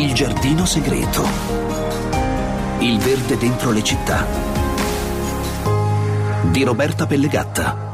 Il giardino segreto. Il verde dentro le città. Di Roberta Pellegatta.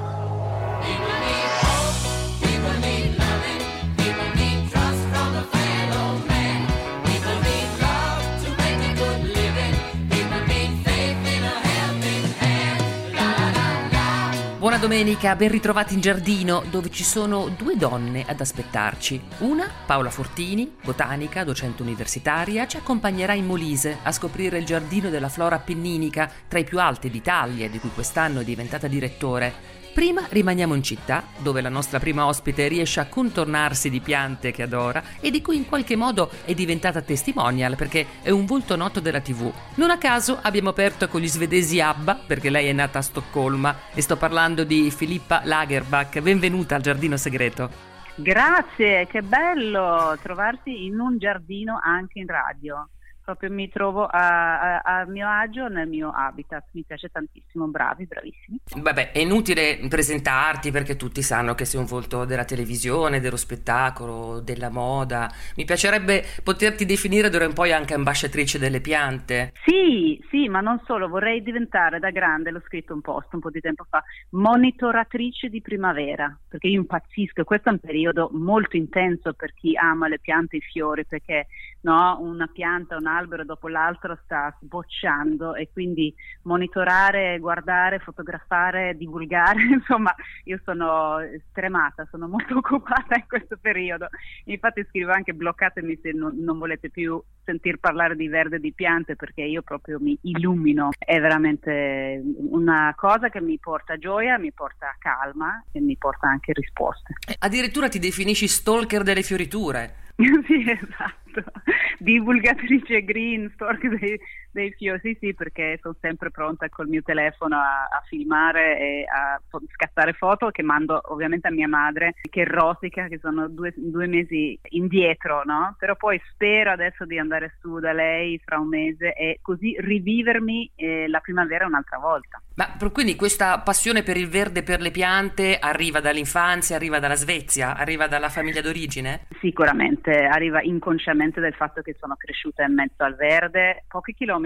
Buona domenica, ben ritrovati in giardino dove ci sono due donne ad aspettarci. Una, Paola Fortini, botanica, docente universitaria, ci accompagnerà in Molise a scoprire il giardino della flora appenninica, tra i più alti d'Italia, di cui quest'anno è diventata direttore. Prima rimaniamo in città, dove la nostra prima ospite riesce a contornarsi di piante che adora e di cui in qualche modo è diventata testimonial perché è un volto noto della TV. Non a caso abbiamo aperto con gli svedesi ABBA, perché lei è nata a Stoccolma, e sto parlando di Filippa Lagerbach. Benvenuta al Giardino Segreto. Grazie, che bello trovarsi in un giardino anche in radio proprio mi trovo a, a, a, mio agio nel mio habitat, mi piace tantissimo, bravi, bravissimi. Vabbè, è inutile presentarti perché tutti sanno che sei un volto della televisione, dello spettacolo, della moda. Mi piacerebbe poterti definire d'ora in poi anche ambasciatrice delle piante. Sì, sì, ma non solo, vorrei diventare da grande, l'ho scritto un post un po' di tempo fa, monitoratrice di primavera, perché io impazzisco, questo è un periodo molto intenso per chi ama le piante e i fiori, perché no, una pianta, un albero dopo l'altro sta sbocciando e quindi monitorare, guardare, fotografare, divulgare, insomma io sono stremata, sono molto occupata in questo periodo. Infatti scrivo anche bloccatemi se non, non volete più sentir parlare di verde e di piante perché io proprio mi illumino. È veramente una cosa che mi porta gioia, mi porta calma e mi porta anche risposte. Addirittura ti definisci stalker delle fioriture. sì, esatto. Divulgatrice green, stalker dei, dei fiori, sì, sì, perché sono sempre pronta col mio telefono a, a, filmare e a scattare foto che mando ovviamente a mia madre che rosica, che sono due, due mesi indietro, no? Però poi spero adesso di andare su da lei fra un mese e così rivivermi eh, la primavera un'altra volta. Ma quindi questa passione per il verde, per le piante, arriva dall'infanzia, arriva dalla Svezia, arriva dalla famiglia d'origine? Sicuramente, arriva inconsciamente del fatto che sono cresciuta in mezzo al verde, pochi chilometri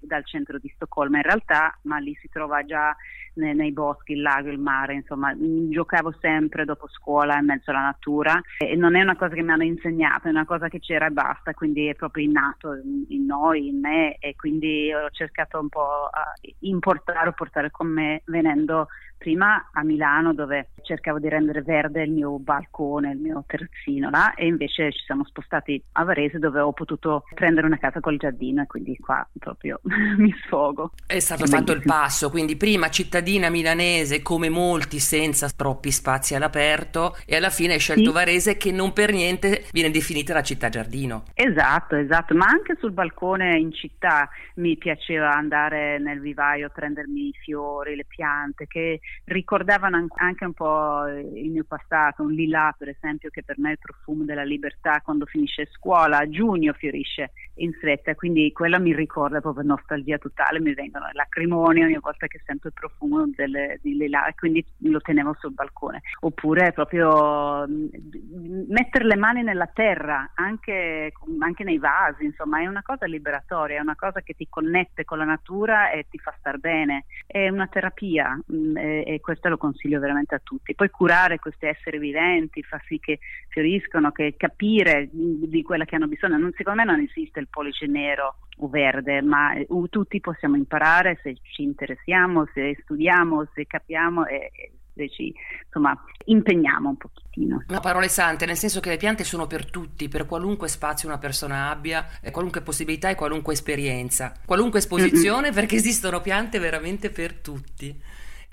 dal centro di Stoccolma in realtà, ma lì si trova già nei, nei boschi, il lago, il mare, insomma, giocavo sempre dopo scuola in mezzo alla natura e non è una cosa che mi hanno insegnato, è una cosa che c'era e basta, quindi è proprio innato in noi, in me e quindi ho cercato un po' di importare portare con me venendo prima a Milano dove cercavo di rendere verde il mio balcone, il mio terrazzino là e invece ci siamo spostati a Varese dove ho potuto prendere una casa col giardino e quindi qua proprio mi sfogo. È stato è fatto il passo, quindi prima cittadina milanese come molti senza troppi spazi all'aperto e alla fine hai scelto sì. Varese che non per niente viene definita la città giardino. Esatto, esatto, ma anche sul balcone in città mi piaceva andare nel vivaio a prendermi i fiori, le piante che ricordavano anche un po' il mio passato, un lilà per esempio che per me è il profumo della libertà quando finisce scuola, a giugno fiorisce in fretta, quindi quello mi ricorda proprio nostalgia totale, mi vengono lacrimoni ogni volta che sento il profumo delle, di lilà e quindi lo tenevo sul balcone. Oppure proprio mettere le mani nella terra, anche, anche nei vasi, insomma è una cosa liberatoria, è una cosa che ti connette con la natura e ti fa star bene, è una terapia e questo lo consiglio veramente a tutti. Poi curare questi esseri viventi, far sì che fioriscono, che capire di quella che hanno bisogno. Non, secondo me non esiste il pollice nero verde, ma uh, tutti possiamo imparare se ci interessiamo, se studiamo, se capiamo e, se ci insomma, impegniamo un pochettino. Ma parole sante, nel senso che le piante sono per tutti, per qualunque spazio una persona abbia, qualunque possibilità e qualunque esperienza, qualunque esposizione, mm-hmm. perché esistono piante veramente per tutti.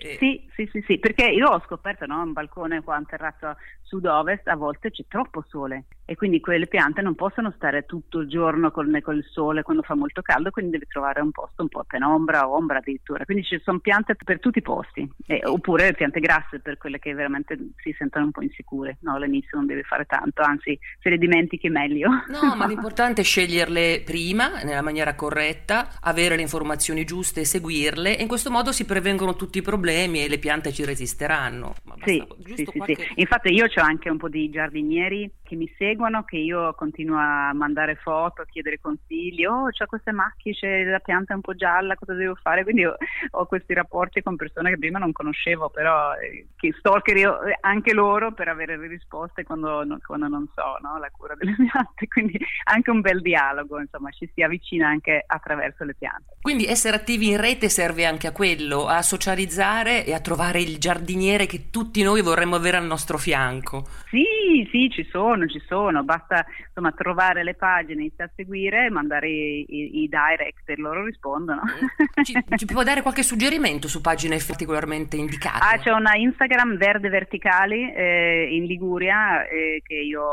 E... Sì, sì, sì, sì, perché io ho scoperto no, un balcone qua in terrazzo sud-ovest, a volte c'è troppo sole e quindi quelle piante non possono stare tutto il giorno con, con il sole quando fa molto caldo, quindi devi trovare un posto un po' a penombra o ombra addirittura. Quindi ci sono piante per tutti i posti, eh, oppure piante grasse per quelle che veramente si sentono un po' insicure. No, all'inizio non devi fare tanto, anzi se le dimentichi meglio. No, ma l'importante è sceglierle prima, nella maniera corretta, avere le informazioni giuste e seguirle e in questo modo si prevengono tutti i problemi e le piante ci resisteranno. sì, sì, qualche... sì, Infatti io ho anche un po' di giardinieri che mi seguono, che io continuo a mandare foto, a chiedere consigli, oh c'ho queste macchie, c'è la pianta un po' gialla, cosa devo fare? Quindi ho, ho questi rapporti con persone che prima non conoscevo, però eh, che stalker io, eh, anche loro per avere le risposte quando, quando non so no? la cura delle piante, quindi anche un bel dialogo, insomma ci si avvicina anche attraverso le piante. Quindi essere attivi in rete serve anche a quello, a socializzare e a trovare il giardiniere che tutti noi vorremmo avere al nostro fianco. Sì, sì, ci sono, ci sono, basta insomma trovare le pagine, iniziare a seguire, mandare i, i, i direct e loro rispondono. Ci, ci, può dare qualche suggerimento su pagine particolarmente indicate? Ah, c'è una Instagram Verde Verticali eh, in Liguria eh, che io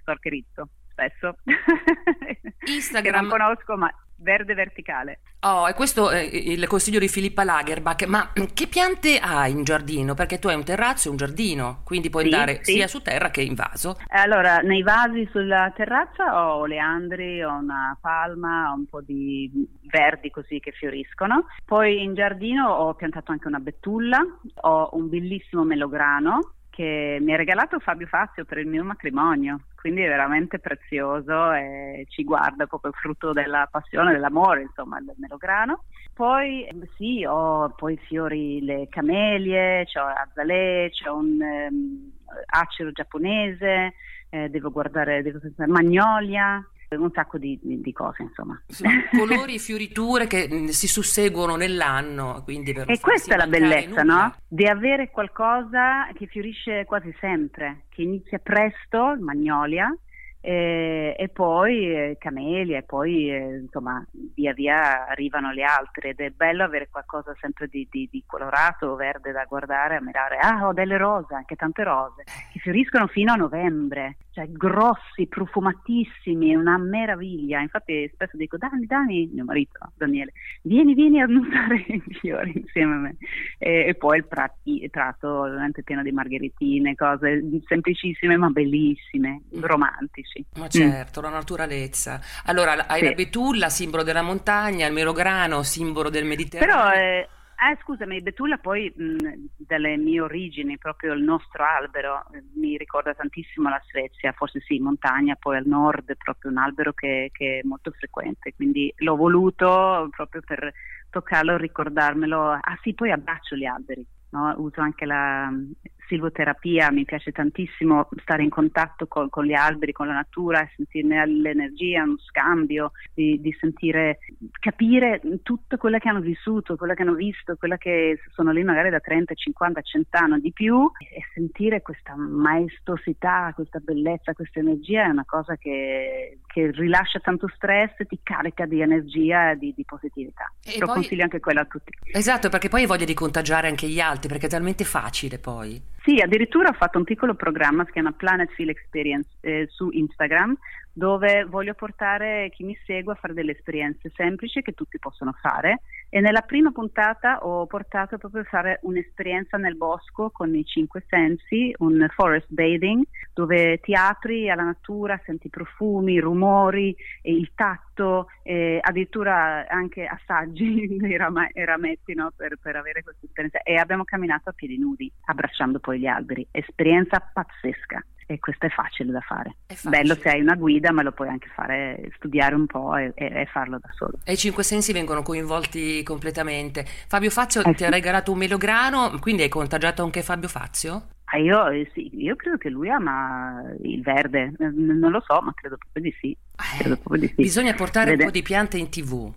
stalkerizzo spesso. Instagram. che non conosco, ma verde verticale. Oh, e questo è il consiglio di Filippa Lagerbach. Ma che piante hai in giardino? Perché tu hai un terrazzo e un giardino, quindi puoi sì, andare sì. sia su terra che in vaso. Allora, nei vasi sulla terrazza ho oleandri, ho una palma, ho un po' di verdi così che fioriscono. Poi in giardino ho piantato anche una betulla, ho un bellissimo melograno che mi ha regalato Fabio Fazio per il mio matrimonio, quindi è veramente prezioso e ci guarda proprio frutto della passione, dell'amore, insomma, del melograno. Poi sì, ho poi fiori, le camelie, c'ho azalè, c'è un um, acero giapponese, eh, devo guardare, devo magnolia, un sacco di, di cose, insomma. colori e fioriture che mm, si susseguono nell'anno, E questa è la bellezza, nulla. no? Di avere qualcosa che fiorisce quasi sempre, che inizia presto, magnolia, e, e poi eh, camelia e poi eh, insomma via via arrivano le altre ed è bello avere qualcosa sempre di, di, di colorato, verde da guardare, a mirare, ah ho delle rose, anche tante rose, che fioriscono fino a novembre, cioè grossi, profumatissimi, è una meraviglia, infatti spesso dico Dani, Dani, mio marito Daniele, vieni, vieni a annusare i fiori insieme a me e, e poi il, prati, il prato ovviamente pieno di margheritine, cose semplicissime ma bellissime, mm. romantiche sì. Ma mm. certo, mm. la naturalezza. Allora, hai sì. la betulla, simbolo della montagna, il melograno, simbolo del Mediterraneo. Però, eh, eh, scusami, betulla poi mh, dalle mie origini, proprio il nostro albero, eh, mi ricorda tantissimo la Svezia, forse sì, montagna, poi al nord è proprio un albero che, che è molto frequente, quindi l'ho voluto proprio per toccarlo, ricordarmelo. Ah sì, poi abbraccio gli alberi. No? uso anche la, silvoterapia, mi piace tantissimo stare in contatto con, con gli alberi, con la natura, sentirne l'energia, uno scambio, di, di, sentire, capire tutto quello che hanno vissuto, quello che hanno visto, quello che sono lì magari da 30, 50, 100 anni di più e sentire questa maestosità, questa bellezza, questa energia è una cosa che, che rilascia tanto stress, ti carica di energia e di, di positività. E Lo poi... consiglio anche quello a tutti. Esatto, perché poi hai voglia di contagiare anche gli altri, perché è talmente facile poi. Sì, addirittura ho fatto un piccolo programma, si chiama Planet Feel Experience eh, su Instagram, dove voglio portare chi mi segue a fare delle esperienze semplici che tutti possono fare. E nella prima puntata ho portato proprio a fare un'esperienza nel bosco con i cinque sensi, un forest bathing, dove ti apri alla natura, senti profumi, rumori, il tatto, eh, addirittura anche assaggi rama- rametti no, per, per avere questa esperienza e abbiamo camminato a piedi nudi, abbracciando poi gli alberi, esperienza pazzesca e questo è facile da fare. Facile. Bello se hai una guida, ma lo puoi anche fare, studiare un po' e, e, farlo da solo. E i cinque sensi vengono coinvolti completamente. Fabio Fazio eh ti sì. ha regalato un melograno, quindi hai contagiato anche Fabio Fazio? Ah, io, eh, sì, io credo che lui ama il verde, non lo so, ma credo proprio di sì. Eh, proprio di sì. Bisogna portare Vede. un po' di piante in tv.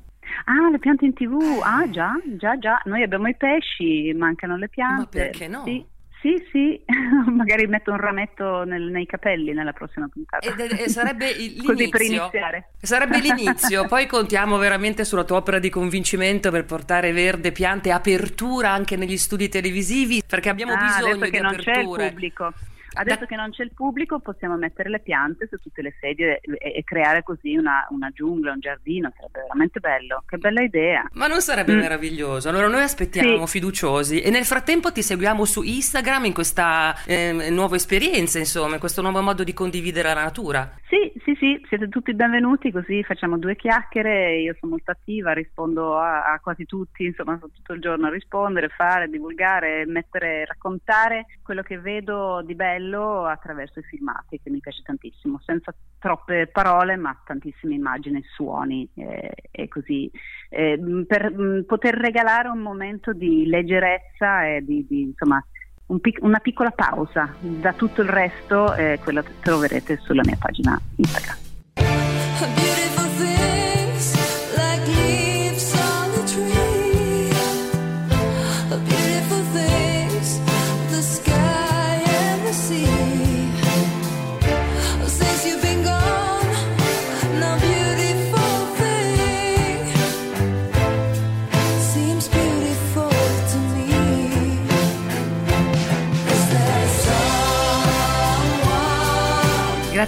Ah, le piante in tv, ah già, già, già. Noi abbiamo i pesci, mancano le piante. Ma perché no? Sì. Sì, sì, magari metto un rametto nel, nei capelli nella prossima puntata. E, e sarebbe l'inizio. Così per iniziare. Sarebbe l'inizio, poi contiamo veramente sulla tua opera di convincimento per portare verde, piante, apertura anche negli studi televisivi, perché abbiamo ah, bisogno di aperture. non c'è il pubblico. Adesso da... che non c'è il pubblico possiamo mettere le piante su tutte le sedie e, e creare così una, una, giungla, un giardino, sarebbe veramente bello. Che bella idea. Ma non sarebbe mm. meraviglioso? Allora noi aspettiamo sì. fiduciosi e nel frattempo ti seguiamo su Instagram in questa eh, nuova esperienza, insomma, in questo nuovo modo di condividere la natura. Sì, sì, sì, siete tutti benvenuti, così facciamo due chiacchiere, io sono molto attiva, rispondo a, a quasi tutti, insomma, sto tutto il giorno a rispondere, fare, divulgare, mettere, raccontare quello che vedo di bello attraverso i filmati, che mi piace tantissimo, senza troppe parole, ma tantissime immagini e suoni eh, e così. Eh, per mh, mm, poter regalare un momento di leggerezza e di, di insomma un pic- una piccola pausa. Da tutto il resto, eh, quello che troverete sulla mia pagina Instagram.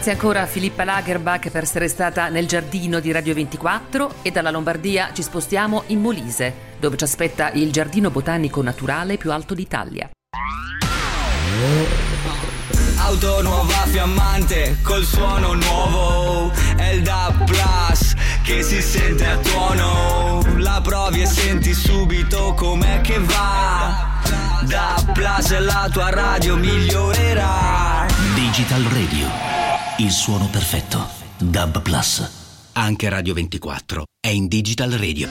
Grazie ancora a Filippa Lagerbach per essere stata nel giardino di Radio 24 e dalla Lombardia ci spostiamo in Molise, dove ci aspetta il giardino botanico naturale più alto d'Italia. Auto nuova fiammante col suono nuovo È il DAB Plus che si sente a tuono. La provi e senti subito com'è che va. DAB Plus e la tua radio migliorerà. Digital Radio il suono perfetto. Dub Plus. Anche Radio 24 è in Digital Radio.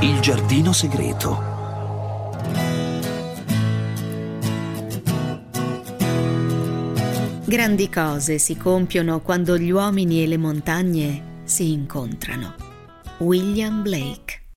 Il giardino segreto. Grandi cose si compiono quando gli uomini e le montagne si incontrano. William Blake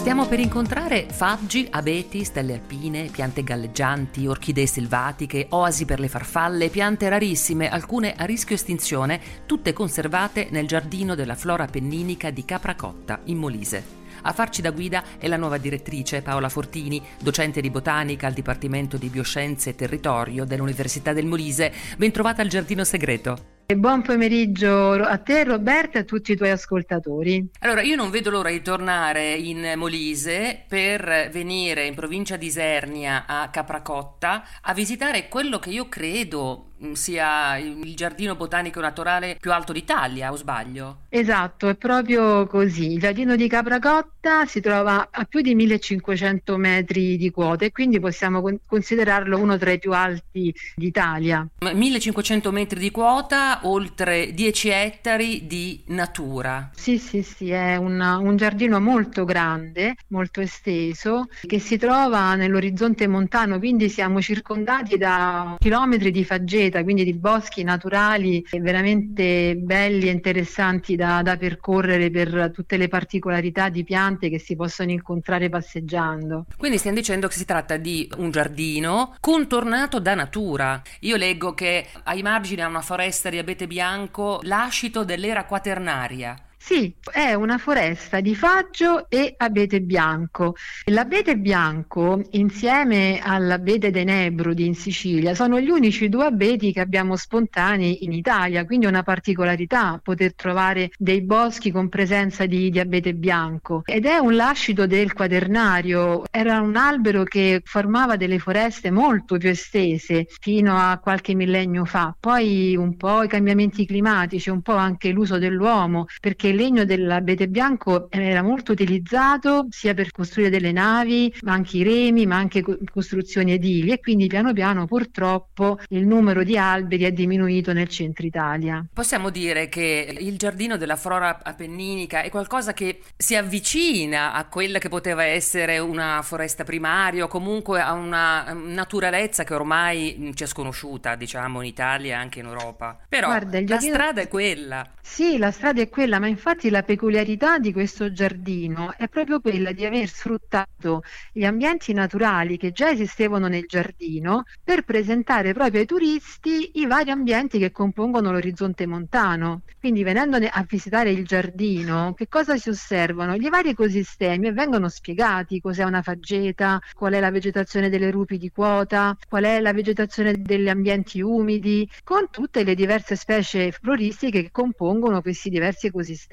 Stiamo per incontrare faggi, abeti, stelle alpine, piante galleggianti, orchidee selvatiche, oasi per le farfalle, piante rarissime, alcune a rischio estinzione, tutte conservate nel giardino della flora penninica di Capracotta, in Molise. A farci da guida è la nuova direttrice Paola Fortini, docente di botanica al Dipartimento di Bioscienze e Territorio dell'Università del Molise. Bentrovata al Giardino Segreto. Buon pomeriggio a te Roberta e a tutti i tuoi ascoltatori. Allora, io non vedo l'ora di tornare in Molise per venire in provincia di Isernia a Capracotta a visitare quello che io credo sia il giardino botanico naturale più alto d'Italia, o sbaglio? Esatto, è proprio così. Il giardino di Capracotta si trova a più di 1500 metri di quota e quindi possiamo considerarlo uno tra i più alti d'Italia. 1500 metri di quota, oltre 10 ettari di natura. Sì, sì, sì, è una, un giardino molto grande, molto esteso, che si trova nell'orizzonte montano, quindi siamo circondati da chilometri di faggeti Greta, quindi di boschi naturali veramente belli e interessanti da, da percorrere per tutte le particolarità di piante che si possono incontrare passeggiando. Quindi stiamo dicendo che si tratta di un giardino contornato da natura. Io leggo che ai margini ha una foresta di abete bianco, lascito dell'era quaternaria. Sì, è una foresta di faggio e abete bianco. L'abete bianco, insieme all'abete denebrudi in Sicilia, sono gli unici due abeti che abbiamo spontanei in Italia, quindi è una particolarità poter trovare dei boschi con presenza di, di abete bianco. Ed è un lascito del quaternario, era un albero che formava delle foreste molto più estese fino a qualche millennio fa. Poi un po' i cambiamenti climatici, un po' anche l'uso dell'uomo, perché il legno dell'abete bianco era molto utilizzato sia per costruire delle navi, ma anche i remi, ma anche costruzioni edili e quindi piano piano purtroppo il numero di alberi è diminuito nel centro Italia. Possiamo dire che il giardino della flora appenninica è qualcosa che si avvicina a quella che poteva essere una foresta primaria o comunque a una naturalezza che ormai ci è sconosciuta, diciamo, in Italia e anche in Europa. Però Guarda, la strada è quella. Sì, la strada è quella, ma infatti infatti la peculiarità di questo giardino è proprio quella di aver sfruttato gli ambienti naturali che già esistevano nel giardino per presentare proprio ai turisti i vari ambienti che compongono l'orizzonte montano. Quindi venendo a visitare il giardino, che cosa si osservano? Gli vari ecosistemi e vengono spiegati cos'è una faggeta, qual è la vegetazione delle rupi di quota, qual è la vegetazione degli ambienti umidi, con tutte le diverse specie floristiche che compongono questi diversi ecosistemi.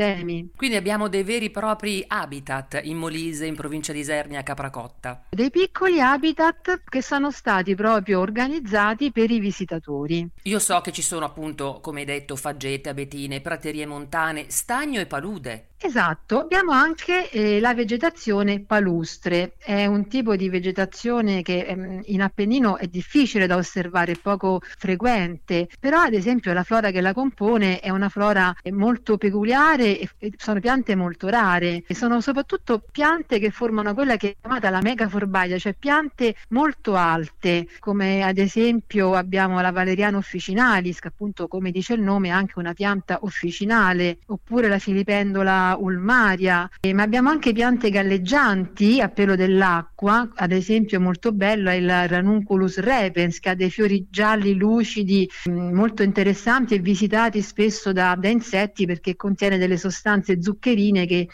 Quindi abbiamo dei veri e propri habitat in Molise, in provincia di Isernia, Capracotta. Dei piccoli habitat che sono stati proprio organizzati per i visitatori. Io so che ci sono appunto, come hai detto, faggete, abetine, praterie montane, stagno e palude. Esatto, abbiamo anche eh, la vegetazione palustre, è un tipo di vegetazione che ehm, in Appennino è difficile da osservare, poco frequente, però ad esempio la flora che la compone è una flora molto peculiare e, e sono piante molto rare, e sono soprattutto piante che formano quella che è chiamata la megaforbaia, cioè piante molto alte, come ad esempio abbiamo la Valeriana officinalis, che appunto come dice il nome è anche una pianta officinale, oppure la filipendola ulmaria, eh, ma abbiamo anche piante galleggianti a pelo dell'acqua, ad esempio molto bello è il Ranunculus repens che ha dei fiori gialli lucidi mh, mm, molto interessanti e visitati spesso da, da insetti perché contiene delle sostanze zuccherine che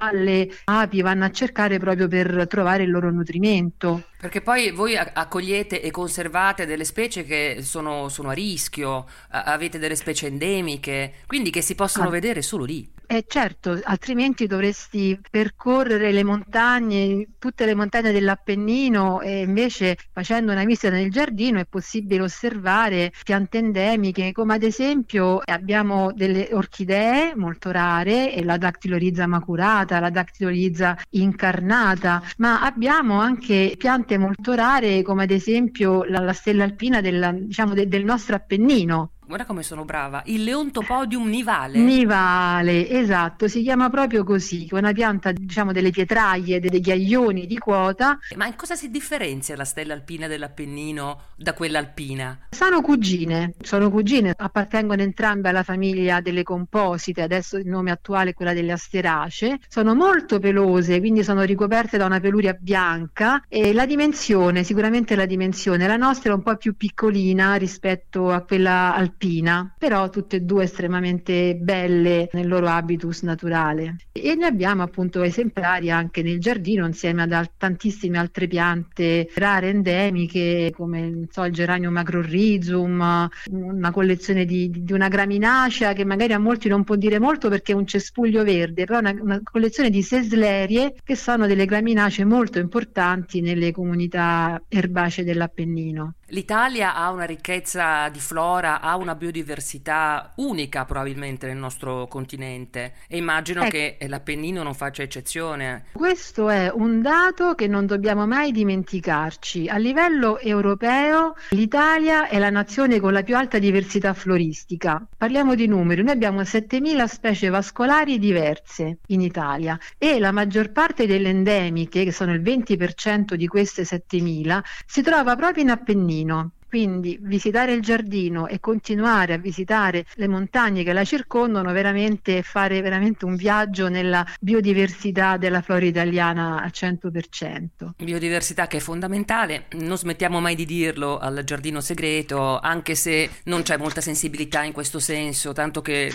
farfalle, api vanno a cercare proprio per trovare il loro nutrimento. Perché poi voi accogliete e conservate delle specie che sono, sono a rischio, avete delle specie endemiche, quindi che si possono ah. vedere solo lì. Eh certo, altrimenti dovresti percorrere le montagne, tutte le montagne dell'Appennino e invece facendo una visita nel giardino è possibile osservare piante endemiche come ad esempio abbiamo delle orchidee molto rare, la Dactylorizza macurata, la Dactylorizza incarnata, ma abbiamo anche piante molto rare come ad esempio la, la stella alpina della, diciamo, de, del nostro Appennino guarda come sono brava, il Leontopodium nivale. Nivale, esatto, si chiama proprio così, è una pianta diciamo delle pietraglie, dei ghiaioni di quota. Ma in cosa si differenzia la stella alpina dell'Appennino da quella alpina? Sono cugine, sono cugine, appartengono entrambe alla famiglia delle composite, adesso il nome attuale è quella delle asteracee, sono molto pelose, quindi sono ricoperte da una peluria bianca e la dimensione, sicuramente la dimensione, la nostra è un po' più piccolina rispetto a quella alpina alpina, però tutte e due estremamente belle nel loro habitus naturale. E ne abbiamo appunto esemplari anche nel giardino insieme ad al- tantissime altre piante rare endemiche come so, il geranio macrorhizum, una collezione di, di, una graminacea che magari a molti non può dire molto perché è un cespuglio verde, però una, una collezione di seslerie che sono delle graminacee molto importanti nelle comunità erbacee dell'Appennino. L'Italia ha una ricchezza di flora, ha una biodiversità unica probabilmente nel nostro continente e immagino ecco. che l'Appennino non faccia eccezione. Questo è un dato che non dobbiamo mai dimenticarci. A livello europeo l'Italia è la nazione con la più alta diversità floristica. Parliamo di numeri, noi abbiamo 7.000 specie vascolari diverse in Italia e la maggior parte delle endemiche, che sono il 20% di queste 7.000, si trova proprio in Appennino giardino. Quindi visitare il giardino e continuare a visitare le montagne che la circondano, veramente fare veramente un viaggio nella biodiversità della flora italiana al 100%. Biodiversità che è fondamentale, non smettiamo mai di dirlo al giardino segreto, anche se non c'è molta sensibilità in questo senso, tanto che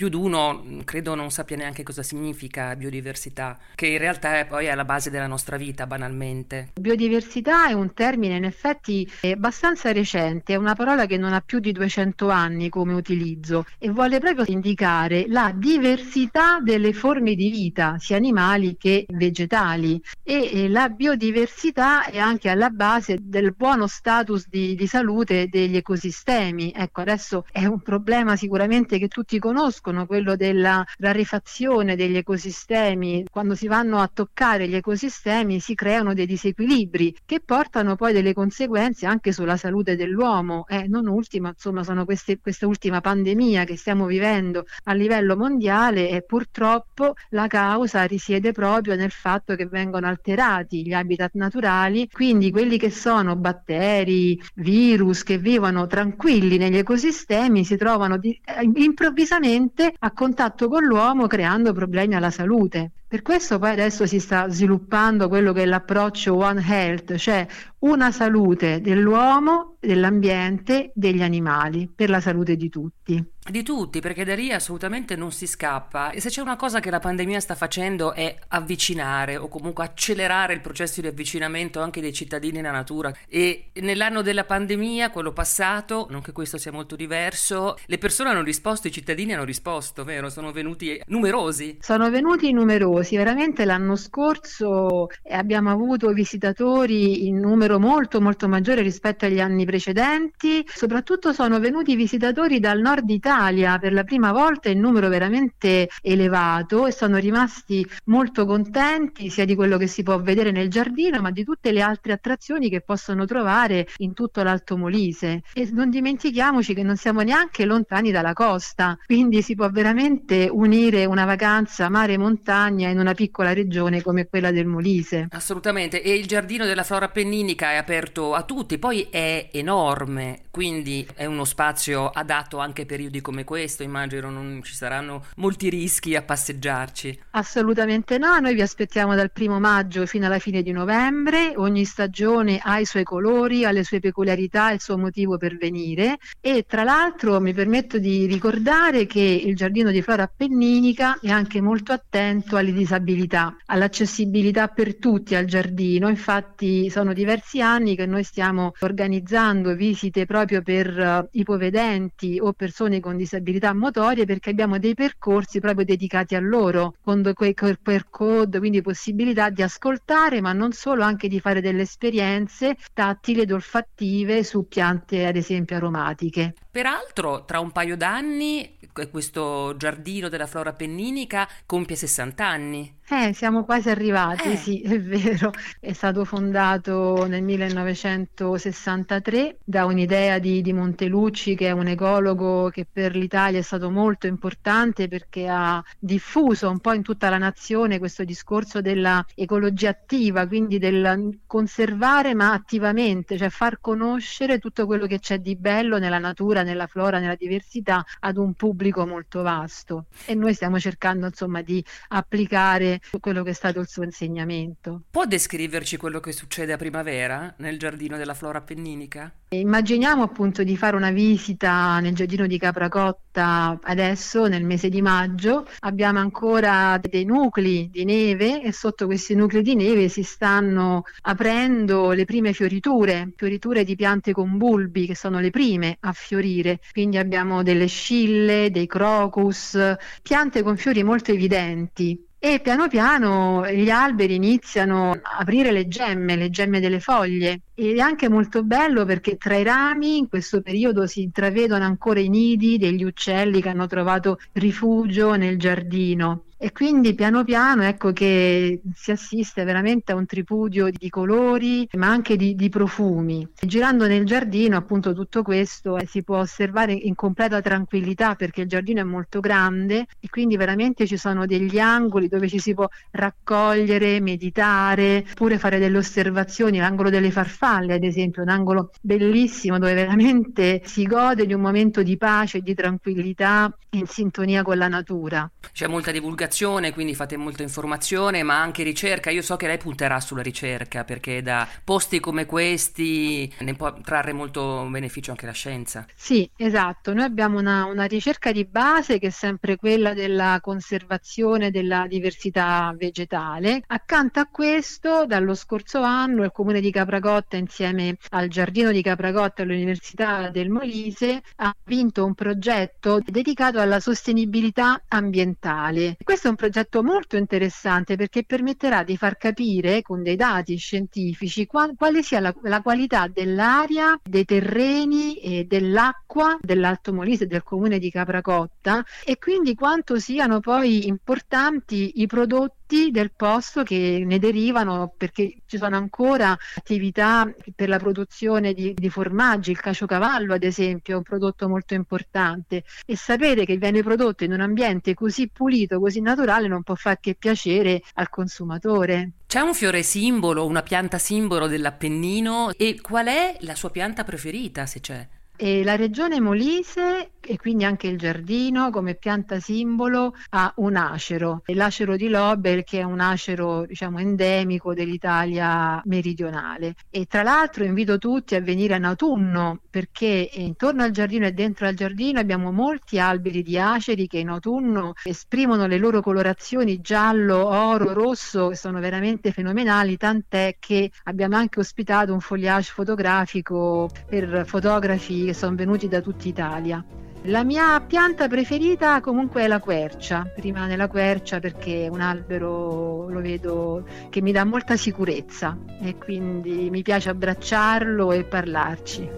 più di uno credo non sappia neanche cosa significa biodiversità, che in realtà è poi alla base della nostra vita banalmente. Biodiversità è un termine in effetti abbastanza recente, è una parola che non ha più di 200 anni come utilizzo e vuole proprio indicare la diversità delle forme di vita, sia animali che vegetali e la biodiversità è anche alla base del buono status di, di salute degli ecosistemi. Ecco, adesso è un problema sicuramente che tutti conoscono conoscono, quello della rarefazione degli ecosistemi. Quando si vanno a toccare gli ecosistemi si creano dei disequilibri che portano poi delle conseguenze anche sulla salute dell'uomo. Eh, non ultima, insomma, sono queste, questa ultima pandemia che stiamo vivendo a livello mondiale e purtroppo la causa risiede proprio nel fatto che vengono alterati gli habitat naturali, quindi quelli che sono batteri, virus che vivono tranquilli negli ecosistemi si trovano di, eh, improvvisamente ambiente a contatto con l'uomo creando problemi alla salute. Per questo poi adesso si sta sviluppando quello che è l'approccio One Health, cioè una salute dell'uomo, dell'ambiente, degli animali, per la salute di tutti. Di tutti, perché da lì assolutamente non si scappa. E se c'è una cosa che la pandemia sta facendo è avvicinare o comunque accelerare il processo di avvicinamento anche dei cittadini alla natura. E nell'anno della pandemia, quello passato, non che questo sia molto diverso, le persone hanno risposto, i cittadini hanno risposto, vero? Sono venuti numerosi. Sono venuti numerosi, veramente l'anno scorso abbiamo avuto visitatori in numero molto molto maggiore rispetto agli anni precedenti, soprattutto sono venuti visitatori dal nord Italia per la prima volta in numero veramente elevato e sono rimasti molto contenti sia di quello che si può vedere nel giardino ma di tutte le altre attrazioni che possono trovare in tutto l'Alto Molise. E non dimentichiamoci che non siamo neanche lontani dalla costa quindi si può veramente unire una vacanza mare e montagna in una piccola regione come quella del Molise. Assolutamente e il giardino della flora appenninica è aperto a tutti poi è enorme quindi è uno spazio adatto anche per periodi come questo, immagino non ci saranno molti rischi a passeggiarci. Assolutamente no, noi vi aspettiamo dal primo maggio fino alla fine di novembre, ogni stagione ha i suoi colori, ha le sue peculiarità, il suo motivo per venire e tra l'altro mi permetto di ricordare che il giardino di flora appenninica è anche molto attento alle disabilità, all'accessibilità per tutti al giardino, infatti sono diversi anni che noi stiamo organizzando visite proprio per uh, ipovedenti o persone con disabilità motorie perché abbiamo dei percorsi proprio dedicati a loro, con quei QR code, quindi possibilità di ascoltare, ma non solo, anche di fare delle esperienze tattili ed olfattive su piante, ad esempio, aromatiche. Peraltro, tra un paio d'anni, questo giardino della flora penninica compie 60 anni. Eh, siamo quasi arrivati, eh. sì, è vero. È stato fondato nel 1963 da un'idea di, di Montelucci, che è un ecologo che per l'Italia è stato molto importante perché ha diffuso un po' in tutta la nazione questo discorso della ecologia attiva, quindi del conservare ma attivamente, cioè far conoscere tutto quello che c'è di bello nella natura, nella flora, nella diversità ad un pubblico molto vasto. E noi stiamo cercando insomma di applicare quello che è stato il suo insegnamento. Può descriverci quello che succede a primavera nel giardino della flora appenninica? Immaginiamo appunto di fare una visita nel giardino di Capracotta adesso nel mese di maggio, abbiamo ancora dei nuclei di neve e sotto questi nuclei di neve si stanno aprendo le prime fioriture, fioriture di piante con bulbi che sono le prime a fiorire, quindi abbiamo delle scille, dei crocus, piante con fiori molto evidenti e piano piano gli alberi iniziano a aprire le gemme, le gemme delle foglie. Ed è anche molto bello perché tra i rami in questo periodo si intravedono ancora i nidi degli uccelli che hanno trovato rifugio nel giardino e quindi piano piano ecco che si assiste veramente a un tripudio di colori ma anche di, di profumi. Girando nel giardino appunto tutto questo eh, si può osservare in completa tranquillità perché il giardino è molto grande e quindi veramente ci sono degli angoli dove ci si può raccogliere, meditare, oppure fare delle osservazioni, l'angolo delle farfalle ad esempio, un angolo bellissimo dove veramente si gode di un momento di pace e di tranquillità in sintonia con la natura. C'è molta divulgazione comunicazione, quindi fate molta informazione, ma anche ricerca. Io so che lei punterà sulla ricerca perché da posti come questi ne può trarre molto beneficio anche la scienza. Sì, esatto. Noi abbiamo una, una ricerca di base che è sempre quella della conservazione della diversità vegetale. Accanto a questo, dallo scorso anno, il comune di Capracotta, insieme al giardino di Capracotta e all'Università del Molise, ha vinto un progetto dedicato alla sostenibilità ambientale. Questo questo è un progetto molto interessante perché permetterà di far capire con dei dati scientifici qual- quale sia la, la, qualità dell'aria, dei terreni e dell'acqua dell'Alto Molise del comune di Capracotta e quindi quanto siano poi importanti i prodotti del posto che ne derivano perché ci sono ancora attività per la produzione di, di formaggi, il caciocavallo ad esempio è un prodotto molto importante e sapere che viene prodotto in un ambiente così pulito, così naturale non può far che piacere al consumatore. C'è un fiore simbolo, una pianta simbolo dell'Appennino e qual è la sua pianta preferita se c'è? E la regione Molise e quindi anche il giardino come pianta simbolo ha un acero, l'acero di Lobel che è un acero diciamo endemico dell'Italia meridionale. E tra l'altro invito tutti a venire in autunno perché intorno al giardino e dentro al giardino abbiamo molti alberi di aceri che in autunno esprimono le loro colorazioni giallo, oro, rosso che sono veramente fenomenali tant'è che abbiamo anche ospitato un fogliage fotografico per fotografi che sono venuti da tutta Italia. La mia pianta preferita comunque è la quercia, rimane la quercia perché è un albero, lo vedo, che mi dà molta sicurezza e quindi mi piace abbracciarlo e parlarci.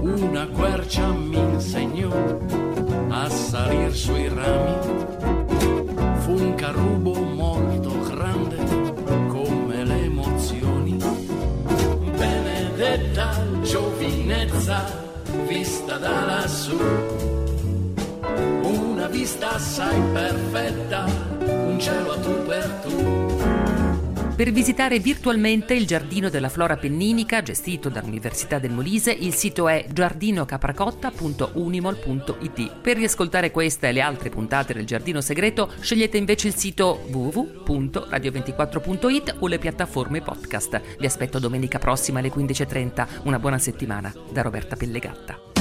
Una quercia mi insegnò a salire sui rami, fu un carrubo molto grande come le emozioni, benedetta giovinezza vista da lassù. Una vista assai perfetta, un cielo a tu per tu. Per visitare virtualmente il Giardino della Flora Penninica, gestito dall'Università del Molise, il sito è giardinocapracotta.unimol.it. Per riascoltare questa e le altre puntate del Giardino Segreto, scegliete invece il sito www.radio24.it o le piattaforme podcast. Vi aspetto domenica prossima alle 15.30. Una buona settimana da Roberta Pellegatta.